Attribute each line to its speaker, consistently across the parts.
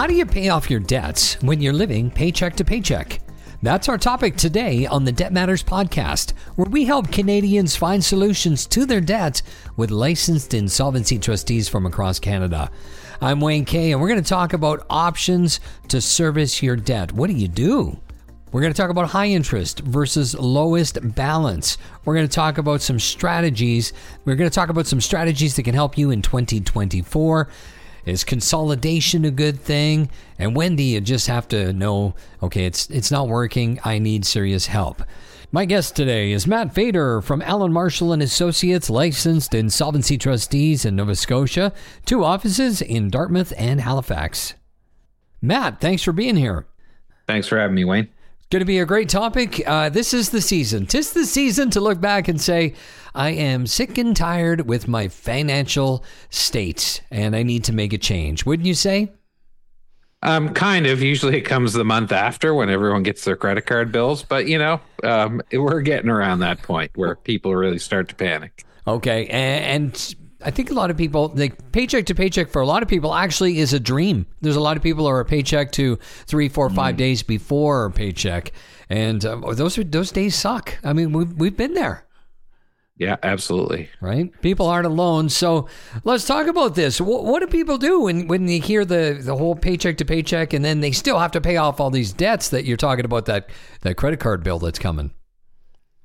Speaker 1: How do you pay off your debts when you're living paycheck to paycheck? That's our topic today on the Debt Matters podcast, where we help Canadians find solutions to their debts with licensed insolvency trustees from across Canada. I'm Wayne Kay, and we're going to talk about options to service your debt. What do you do? We're going to talk about high interest versus lowest balance. We're going to talk about some strategies. We're going to talk about some strategies that can help you in 2024. Is consolidation a good thing? And when do you just have to know, okay, it's it's not working. I need serious help. My guest today is Matt Fader from Allan Marshall and Associates, licensed insolvency trustees in Nova Scotia, two offices in Dartmouth and Halifax. Matt, thanks for being here.
Speaker 2: Thanks for having me, Wayne.
Speaker 1: Going to be a great topic. Uh, this is the season. Tis the season to look back and say, I am sick and tired with my financial state and I need to make a change. Wouldn't you say?
Speaker 2: Um, kind of. Usually it comes the month after when everyone gets their credit card bills, but you know, um, we're getting around that point where people really start to panic.
Speaker 1: Okay, and, and I think a lot of people, like paycheck to paycheck for a lot of people actually is a dream. There's a lot of people who are a paycheck to three, four, five mm. days before paycheck. And uh, those are, those days suck. I mean, we've, we've been there.
Speaker 2: Yeah, absolutely.
Speaker 1: Right. People aren't alone. So let's talk about this. What, what do people do when, when they hear the, the whole paycheck to paycheck and then they still have to pay off all these debts that you're talking about that, that credit card bill that's coming?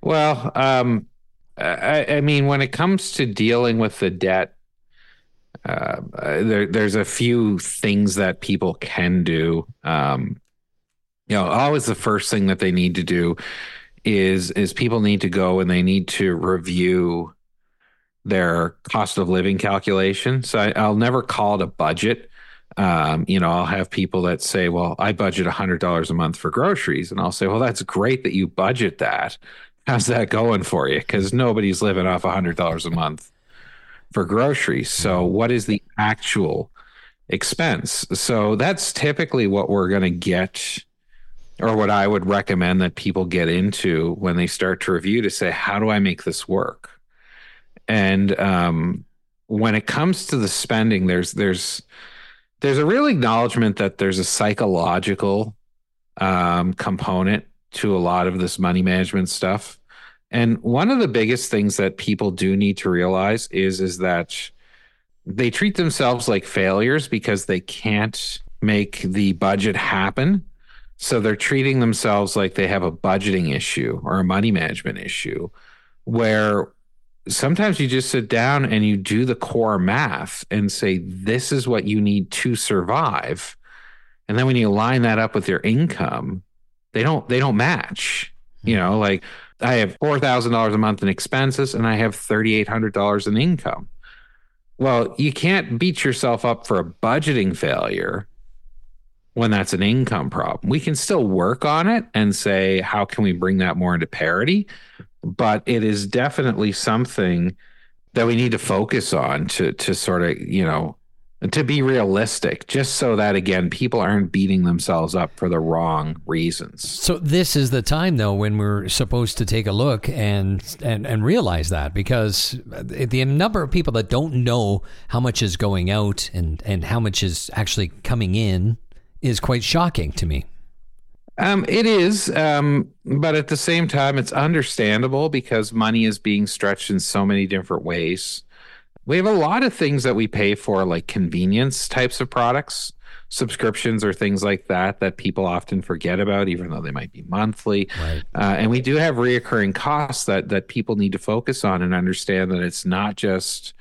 Speaker 2: Well, um, I, I, mean, when it comes to dealing with the debt, uh, there, there's a few things that people can do. Um, you know, always the first thing that they need to do is is people need to go and they need to review their cost of living calculation. So I, will never call it a budget. Um, you know, I'll have people that say, "Well, I budget hundred dollars a month for groceries," and I'll say, "Well, that's great that you budget that." How's that going for you? Because nobody's living off $100 a month for groceries. So, what is the actual expense? So, that's typically what we're going to get, or what I would recommend that people get into when they start to review to say, how do I make this work? And um, when it comes to the spending, there's, there's, there's a real acknowledgement that there's a psychological um, component to a lot of this money management stuff. And one of the biggest things that people do need to realize is is that they treat themselves like failures because they can't make the budget happen. So they're treating themselves like they have a budgeting issue or a money management issue where sometimes you just sit down and you do the core math and say this is what you need to survive. And then when you line that up with your income, they don't they don't match. You hmm. know, like I have four thousand dollars a month in expenses and I have thirty eight hundred dollars in income. Well, you can't beat yourself up for a budgeting failure when that's an income problem. We can still work on it and say, how can we bring that more into parity? But it is definitely something that we need to focus on to to sort of, you know, to be realistic, just so that again, people aren't beating themselves up for the wrong reasons.
Speaker 1: So this is the time though when we're supposed to take a look and and and realize that because the number of people that don't know how much is going out and and how much is actually coming in is quite shocking to me.
Speaker 2: Um, it is, um, but at the same time, it's understandable because money is being stretched in so many different ways. We have a lot of things that we pay for, like convenience types of products, subscriptions, or things like that, that people often forget about, even though they might be monthly. Right. Uh, and we do have reoccurring costs that that people need to focus on and understand that it's not just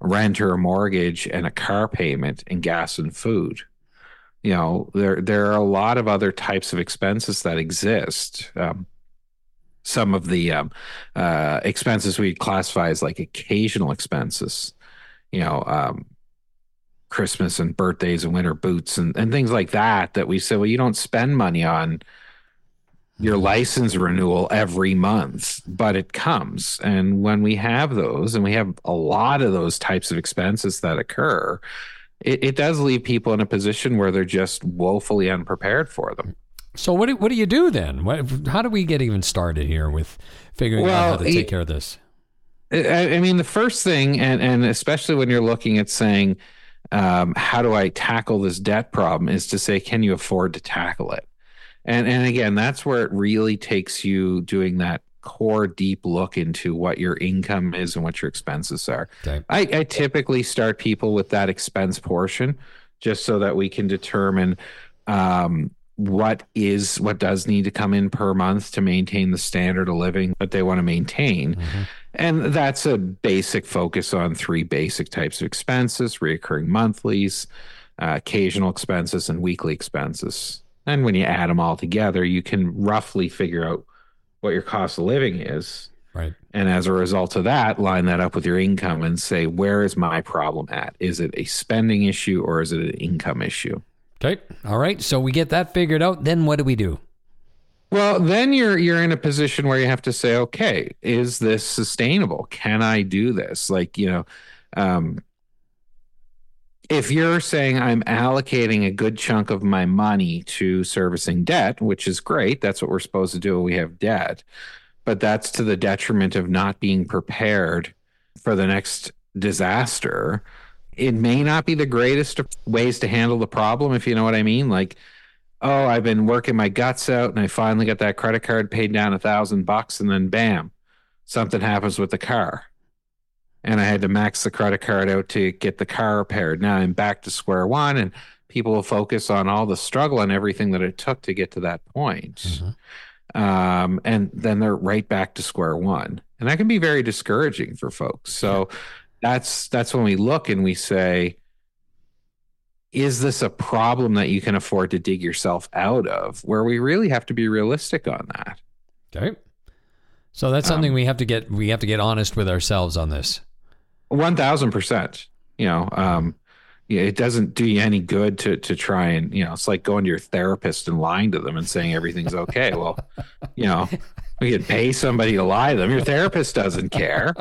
Speaker 2: rent or a mortgage and a car payment and gas and food. You know, there there are a lot of other types of expenses that exist. Um, some of the um, uh, expenses we classify as like occasional expenses, you know, um, Christmas and birthdays and winter boots and, and things like that, that we say, well, you don't spend money on your license renewal every month, but it comes. And when we have those, and we have a lot of those types of expenses that occur, it, it does leave people in a position where they're just woefully unprepared for them.
Speaker 1: So what do, what do you do then? What, how do we get even started here with figuring well, out how to take care of this?
Speaker 2: I, I mean, the first thing, and and especially when you're looking at saying, um, how do I tackle this debt problem is to say, can you afford to tackle it? And and again, that's where it really takes you doing that core deep look into what your income is and what your expenses are. Okay. I, I typically start people with that expense portion just so that we can determine um, what is what does need to come in per month to maintain the standard of living that they want to maintain. Mm-hmm. And that's a basic focus on three basic types of expenses reoccurring monthlies, uh, occasional expenses, and weekly expenses. And when you add them all together, you can roughly figure out what your cost of living is.
Speaker 1: Right.
Speaker 2: And as a result of that, line that up with your income and say, where is my problem at? Is it a spending issue or is it an income issue?
Speaker 1: Okay. All right. So we get that figured out. Then what do we do?
Speaker 2: Well, then you're you're in a position where you have to say, okay, is this sustainable? Can I do this? Like, you know, um, if you're saying I'm allocating a good chunk of my money to servicing debt, which is great, that's what we're supposed to do when we have debt, but that's to the detriment of not being prepared for the next disaster. It may not be the greatest ways to handle the problem, if you know what I mean. Like, oh, I've been working my guts out and I finally got that credit card paid down a thousand bucks, and then bam, something happens with the car and I had to max the credit card out to get the car repaired. Now I'm back to square one, and people will focus on all the struggle and everything that it took to get to that point. Mm-hmm. Um, and then they're right back to square one, and that can be very discouraging for folks. So yeah. That's that's when we look and we say, is this a problem that you can afford to dig yourself out of? Where we really have to be realistic on that.
Speaker 1: Okay. So that's something um, we have to get we have to get honest with ourselves on this.
Speaker 2: One thousand percent. You know, um, it doesn't do you any good to to try and you know, it's like going to your therapist and lying to them and saying everything's okay. well, you know, we could pay somebody to lie to them. Your therapist doesn't care.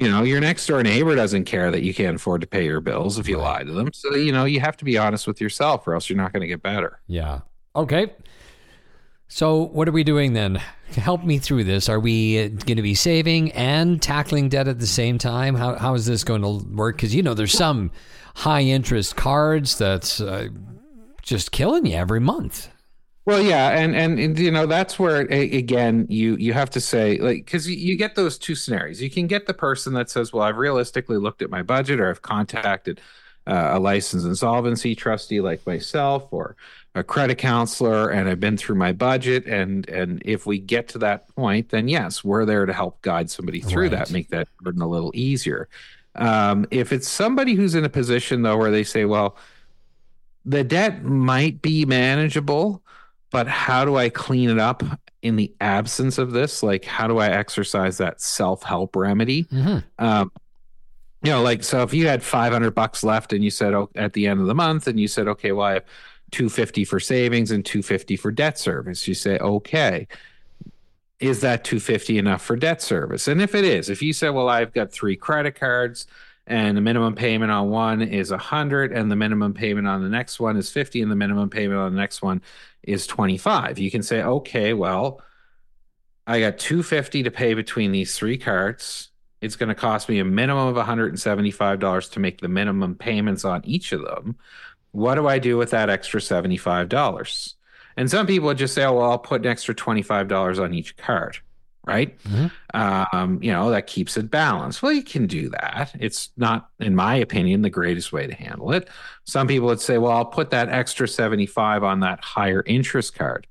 Speaker 2: You know, your next door neighbor doesn't care that you can't afford to pay your bills if you lie to them. So you know, you have to be honest with yourself, or else you're not going to get better.
Speaker 1: Yeah. Okay. So, what are we doing then? Help me through this. Are we going to be saving and tackling debt at the same time? How, how is this going to work? Because, you know, there's some high interest cards that's uh, just killing you every month.
Speaker 2: Well, yeah, and, and, and you know that's where again you you have to say like because you get those two scenarios. You can get the person that says, "Well, I've realistically looked at my budget, or I've contacted uh, a licensed insolvency trustee like myself, or a credit counselor and I've been through my budget and and if we get to that point then yes we're there to help guide somebody through right. that make that burden a little easier um, if it's somebody who's in a position though where they say well the debt might be manageable but how do I clean it up in the absence of this like how do I exercise that self-help remedy mm-hmm. um, you know like so if you had 500 bucks left and you said oh, at the end of the month and you said okay well I have 250 for savings and 250 for debt service. You say, okay, is that 250 enough for debt service? And if it is, if you say, well, I've got three credit cards and the minimum payment on one is 100 and the minimum payment on the next one is 50 and the minimum payment on the next one is 25. You can say, okay, well, I got 250 to pay between these three cards. It's going to cost me a minimum of $175 to make the minimum payments on each of them what do I do with that extra $75? And some people would just say, oh, well, I'll put an extra $25 on each card, right? Mm-hmm. Um, you know, that keeps it balanced. Well, you can do that. It's not, in my opinion, the greatest way to handle it. Some people would say, well, I'll put that extra 75 on that higher interest card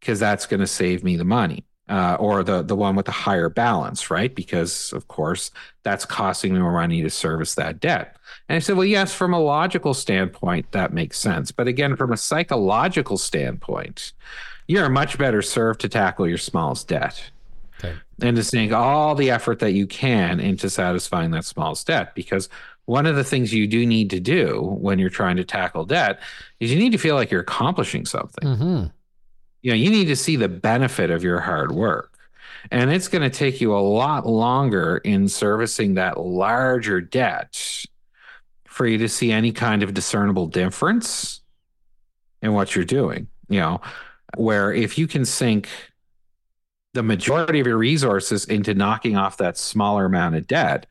Speaker 2: because that's going to save me the money uh, or the the one with the higher balance, right? Because of course that's costing me more money to service that debt. And I said, well, yes, from a logical standpoint, that makes sense. But again, from a psychological standpoint, you're much better served to tackle your smallest debt. And to sink all the effort that you can into satisfying that smallest debt. Because one of the things you do need to do when you're trying to tackle debt is you need to feel like you're accomplishing something. Mm-hmm you know you need to see the benefit of your hard work and it's going to take you a lot longer in servicing that larger debt for you to see any kind of discernible difference in what you're doing you know where if you can sink the majority of your resources into knocking off that smaller amount of debt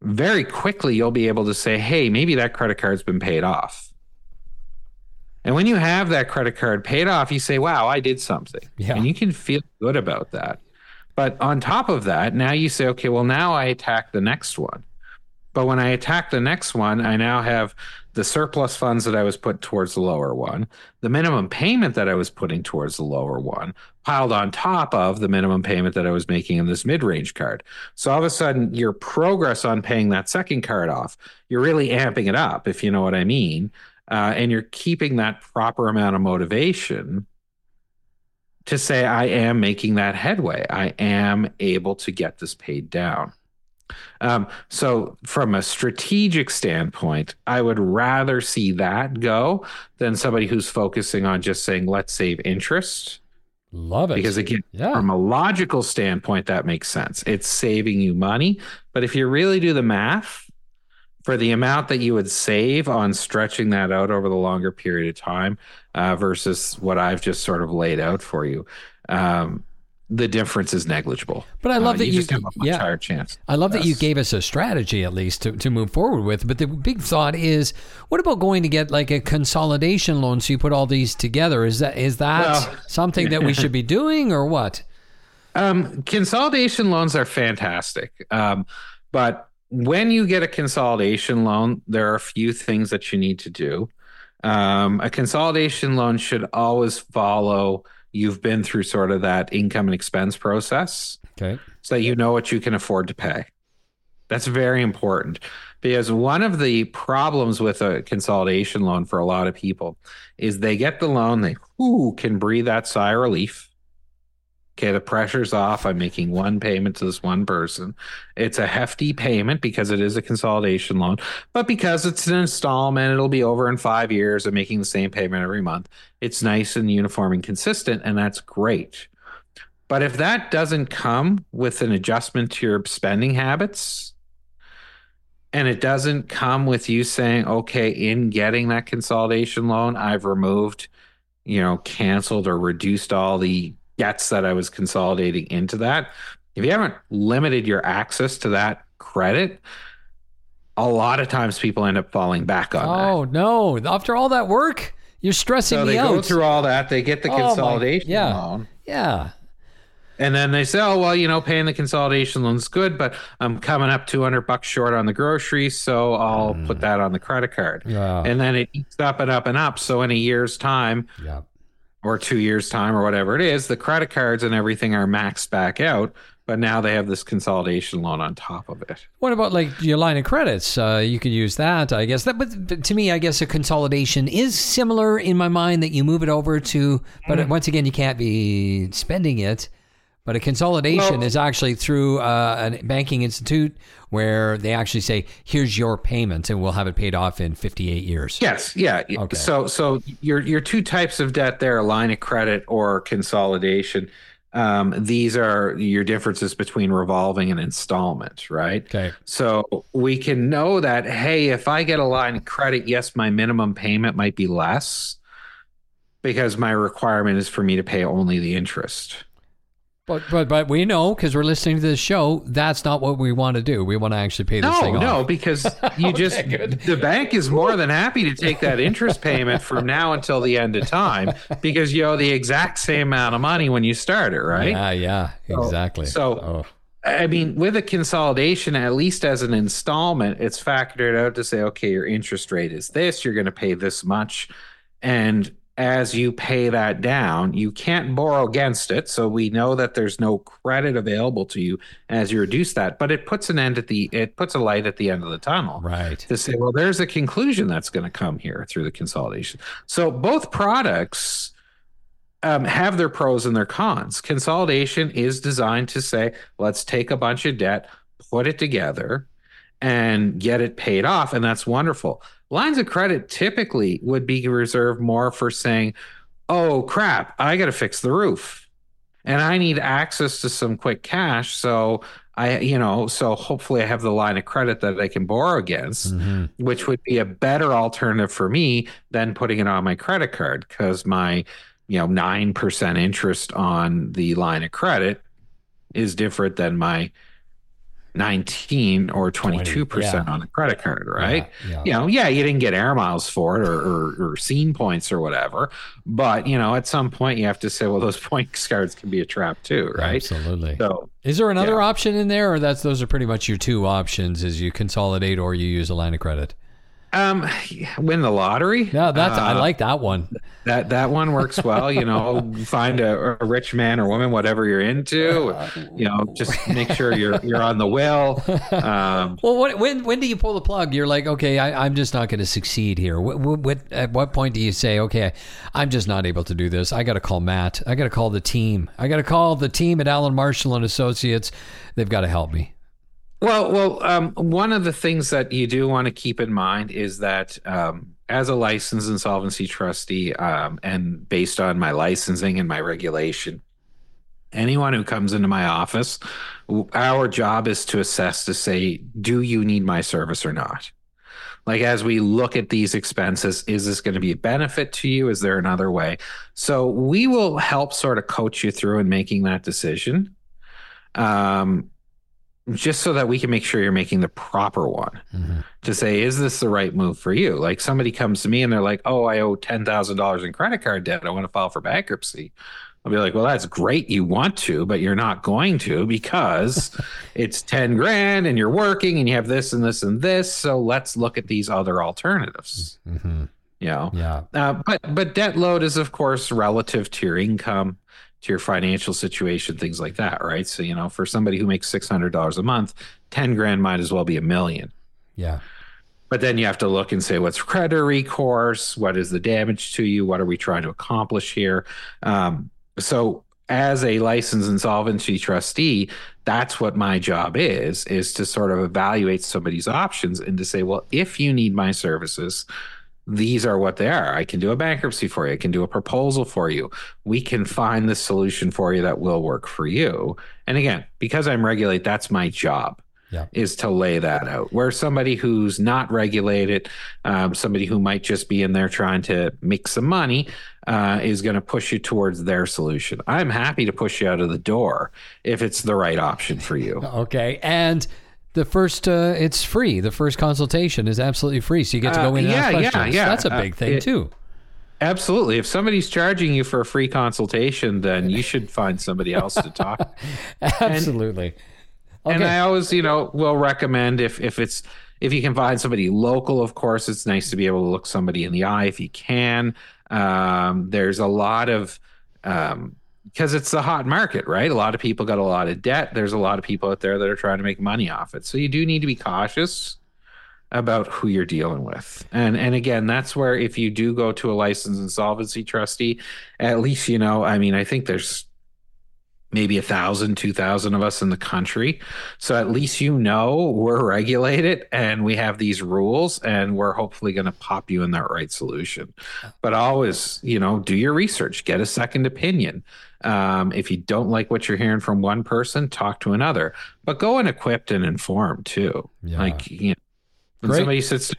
Speaker 2: very quickly you'll be able to say, hey, maybe that credit card's been paid off. And when you have that credit card paid off, you say, wow, I did something.
Speaker 1: Yeah.
Speaker 2: And you can feel good about that. But on top of that, now you say, okay, well, now I attack the next one. But when I attack the next one, I now have the surplus funds that I was put towards the lower one, the minimum payment that I was putting towards the lower one, piled on top of the minimum payment that I was making in this mid range card. So all of a sudden, your progress on paying that second card off, you're really amping it up, if you know what I mean. Uh, and you're keeping that proper amount of motivation to say, I am making that headway. I am able to get this paid down. Um, so, from a strategic standpoint, I would rather see that go than somebody who's focusing on just saying, let's save interest.
Speaker 1: Love it.
Speaker 2: Because, again,
Speaker 1: yeah.
Speaker 2: from a logical standpoint, that makes sense. It's saving you money. But if you really do the math, for the amount that you would save on stretching that out over the longer period of time uh, versus what I've just sort of laid out for you, um, the difference is negligible.
Speaker 1: But I love
Speaker 2: Uh,
Speaker 1: that you,
Speaker 2: just have a much
Speaker 1: yeah.
Speaker 2: higher chance.
Speaker 1: I love that you gave us a strategy at least to, to move forward with. But the big thought is, what about going to get like a consolidation loan so you put all these together? Is that is that
Speaker 2: Well-
Speaker 1: something that we should be doing or what?
Speaker 2: Um, consolidation loans are fantastic. Um, but when you get a consolidation loan, there are a few things that you need to do. Um, a consolidation loan should always follow you've been through sort of that income and expense process
Speaker 1: Okay.
Speaker 2: so that you know what you can afford to pay. That's very important because one of the problems with a consolidation loan for a lot of people is they get the loan, they whoo, can breathe that sigh of relief. Okay, the pressure's off. I'm making one payment to this one person. It's a hefty payment because it is a consolidation loan, but because it's an installment, it'll be over in five years of making the same payment every month. It's nice and uniform and consistent, and that's great. But if that doesn't come with an adjustment to your spending habits, and it doesn't come with you saying, okay, in getting that consolidation loan, I've removed, you know, canceled or reduced all the debts that I was consolidating into that. If you haven't limited your access to that credit, a lot of times people end up falling back on that.
Speaker 1: Oh no! After all that work, you're stressing
Speaker 2: So
Speaker 1: me
Speaker 2: they go through all that, they get the
Speaker 1: Oh, my-
Speaker 2: consolidation
Speaker 1: yeah.
Speaker 2: loan.
Speaker 1: yeah.
Speaker 2: And then they say, "Oh well, you know, paying the consolidation loan's good, but I'm coming up 200 bucks short on the groceries, so I'll put mm. that on the credit card."
Speaker 1: Yeah.
Speaker 2: And then it eats up and up and up. So in a year's time
Speaker 1: yeah.
Speaker 2: Or two years' time or whatever it is, the credit cards and everything are maxed back out. But now they have this consolidation loan on top of it.
Speaker 1: What about like your line of credits? Uh, you could use that, I guess. That, but, to me, I guess a consolidation is similar in my mind that you move it over to, but
Speaker 2: Mm.
Speaker 1: once again, you can't be spending it. But a consolidation
Speaker 2: Well-
Speaker 1: is actually through uh, a banking institute where they actually say, "Here's your payment, and we'll have it paid off in 58 years."
Speaker 2: Yes, yeah.
Speaker 1: Okay.
Speaker 2: So so your your two types of debt there, a line of credit or consolidation. Um, these are your differences between revolving and installment, right?
Speaker 1: Okay.
Speaker 2: So we can know that, hey, if I get a line of credit, yes, my minimum payment might be less because my requirement is for me to pay only the interest.
Speaker 1: But but but we know because we're listening to this show, that's not what we want to do. We want to actually pay this thing
Speaker 2: No,
Speaker 1: off.
Speaker 2: no, because you oh, just
Speaker 1: good.
Speaker 2: the bank is more than happy to take that interest payment from now until the end of time because you owe the exact same amount of money when you start it, right?
Speaker 1: Yeah, yeah, exactly.
Speaker 2: so-
Speaker 1: oh.
Speaker 2: I mean, with a consolidation, at least as an installment, it's factored out to say, okay, your interest rate is this, you're going to pay this much. And as you pay that down, you can't borrow against it. So we know that there's no credit available to you as you reduce that, but it puts an end at the, it puts a light at the end of the tunnel
Speaker 1: right.
Speaker 2: to say, well, there's a conclusion that's going to come here through the consolidation. So both products um, have their pros and their cons. Consolidation is designed to say, let's take a bunch of debt, put it together, and get it paid off. And that's wonderful. Lines of credit typically would be reserved more for saying, oh, crap, I got to fix the roof. And I need access to some quick cash. So I, you know, so hopefully I have the line of credit that I can borrow against
Speaker 1: Mhm.
Speaker 2: which would be a better alternative for me than putting it on my credit card because my you know 9% interest on the line of credit is different than my 19 or 22%
Speaker 1: yeah.
Speaker 2: on a credit card, right?
Speaker 1: Yeah, yeah.
Speaker 2: You know, yeah, you didn't get air miles for it or, or, or scene points or whatever. But, you know, at some point you have to say, well, those points cards can be a trap too, right?
Speaker 1: Absolutely.
Speaker 2: So,
Speaker 1: Is there another option in there, or that's those are pretty much your two options? Is you consolidate or you use a line of credit?
Speaker 2: um, win the lottery.
Speaker 1: Yeah, that's I
Speaker 2: Uh,
Speaker 1: like that one.
Speaker 2: That that one works well. You know, find a, a rich man or woman, whatever you're into. You know, just make sure you're you're on the will. Um,
Speaker 1: Well, what, when when do you pull the plug? You're like, okay, I, I'm just not going to succeed here. What, what, at what point do you say, okay, I'm just not able to do this? I got to call Matt. I got to call the team. I got to call the team at Allan Marshall and Associates. They've got to help me.
Speaker 2: Well, well, um, one of the things that you do want to keep in mind is that um, as a licensed insolvency trustee, um, and based on my licensing and my regulation, anyone who comes into my office, our job is to assess to say, do you need my service or not? Like as we look at these expenses, is this going to be a benefit to you? Is there another way? So we will help sort of coach you through in making that decision. Um, just so that we can make sure you're making the proper one to say, is this the right move for you? Like somebody comes to me and they're like, oh, I owe $10,000 in credit card debt. I want to file for bankruptcy. I'll be like, well, that's great. You want to, but you're not going to because it's 10 grand and you're working and you have this and this and this. So let's look at these other alternatives.
Speaker 1: Mm-hmm.
Speaker 2: You know,
Speaker 1: Yeah.
Speaker 2: uh, but but debt load is of course relative to your income, to your financial situation, things like that, right? So you know, for somebody who makes six hundred dollars a month, ten grand might as well be a million.
Speaker 1: Yeah.
Speaker 2: But then you have to look and say, what's creditor recourse? What is the damage to you? What are we trying to accomplish here? Um, so as a licensed insolvency trustee, that's what my job is, is to sort of evaluate somebody's options and to say, well, if you need my services, these are what they are. I can do a bankruptcy for you. I can do a proposal for you. We can find the solution for you that will work for you. And again, because I'm regulate, that's my job
Speaker 1: Yeah.
Speaker 2: is to lay that out. Where somebody who's not regulated, um, somebody who might just be in there trying to make some money, uh, is going to push you towards their solution. I'm happy to push you out of the door if it's the right option for you.
Speaker 1: Okay. And the first, uh, it's free. The first consultation is absolutely free. So you get to go
Speaker 2: Uh,
Speaker 1: in and
Speaker 2: yeah,
Speaker 1: ask
Speaker 2: yeah,
Speaker 1: questions.
Speaker 2: yeah.
Speaker 1: That's a
Speaker 2: Uh,
Speaker 1: big thing,
Speaker 2: it-
Speaker 1: too.
Speaker 2: Absolutely. If somebody's charging you for a free consultation, then you should find somebody else to talk
Speaker 1: Absolutely. Okay.
Speaker 2: And I always, you know, will recommend if if it's if you can find somebody local, of course, it's nice to be able to look somebody in the eye if you can. Um, there's a lot of um, because it's the hot market, right? A lot of people got a lot of debt. There's a lot of people out there that are trying to make money off it. So you do need to be cautious about who you're dealing with. And and again, that's where if you do go to a licensed insolvency trustee, at least you know, I mean, I think there's maybe a thousand, two thousand of us in the country. So at least you know we're regulated and we have these rules and we're hopefully going to pop you in that right solution. But always, you know, do your research, get a second opinion. Um, if you don't like what you're hearing from one person, talk to another. But go in equipped and informed too.
Speaker 1: Yeah.
Speaker 2: Like you know, when
Speaker 1: Great.
Speaker 2: somebody sits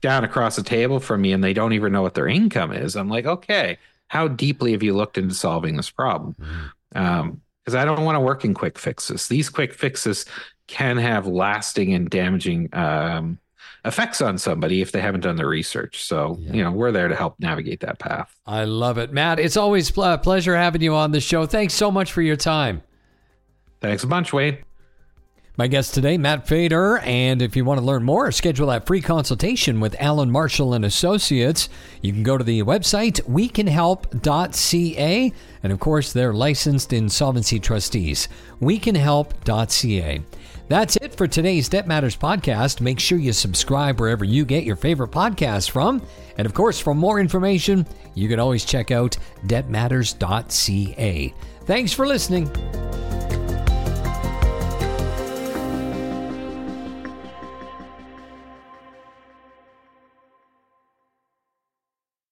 Speaker 2: down across the table from me and they don't even know what their income is, I'm like, okay, how deeply have you looked into solving this problem? Um, because I don't want to work in quick fixes. These quick fixes can have lasting and damaging um, effects on somebody if they haven't done their research. So,
Speaker 1: Yeah.
Speaker 2: you know, we're there to help navigate that path.
Speaker 1: I love it. Matt, it's always a pleasure having you on the show. Thanks so much for your time.
Speaker 2: Thanks a bunch, Wayne.
Speaker 1: My guest today, Matt Fader, and if you want to learn more, schedule that free consultation with Allan Marshall and Associates. You can go to the website wecanhelp.ca, and of course, they're licensed insolvency trustees. wecanhelp.ca. That's it for today's Debt Matters podcast. Make sure you subscribe wherever you get your favorite podcasts from. And of course, for more information, you can always check out debtmatters.ca. Thanks for listening.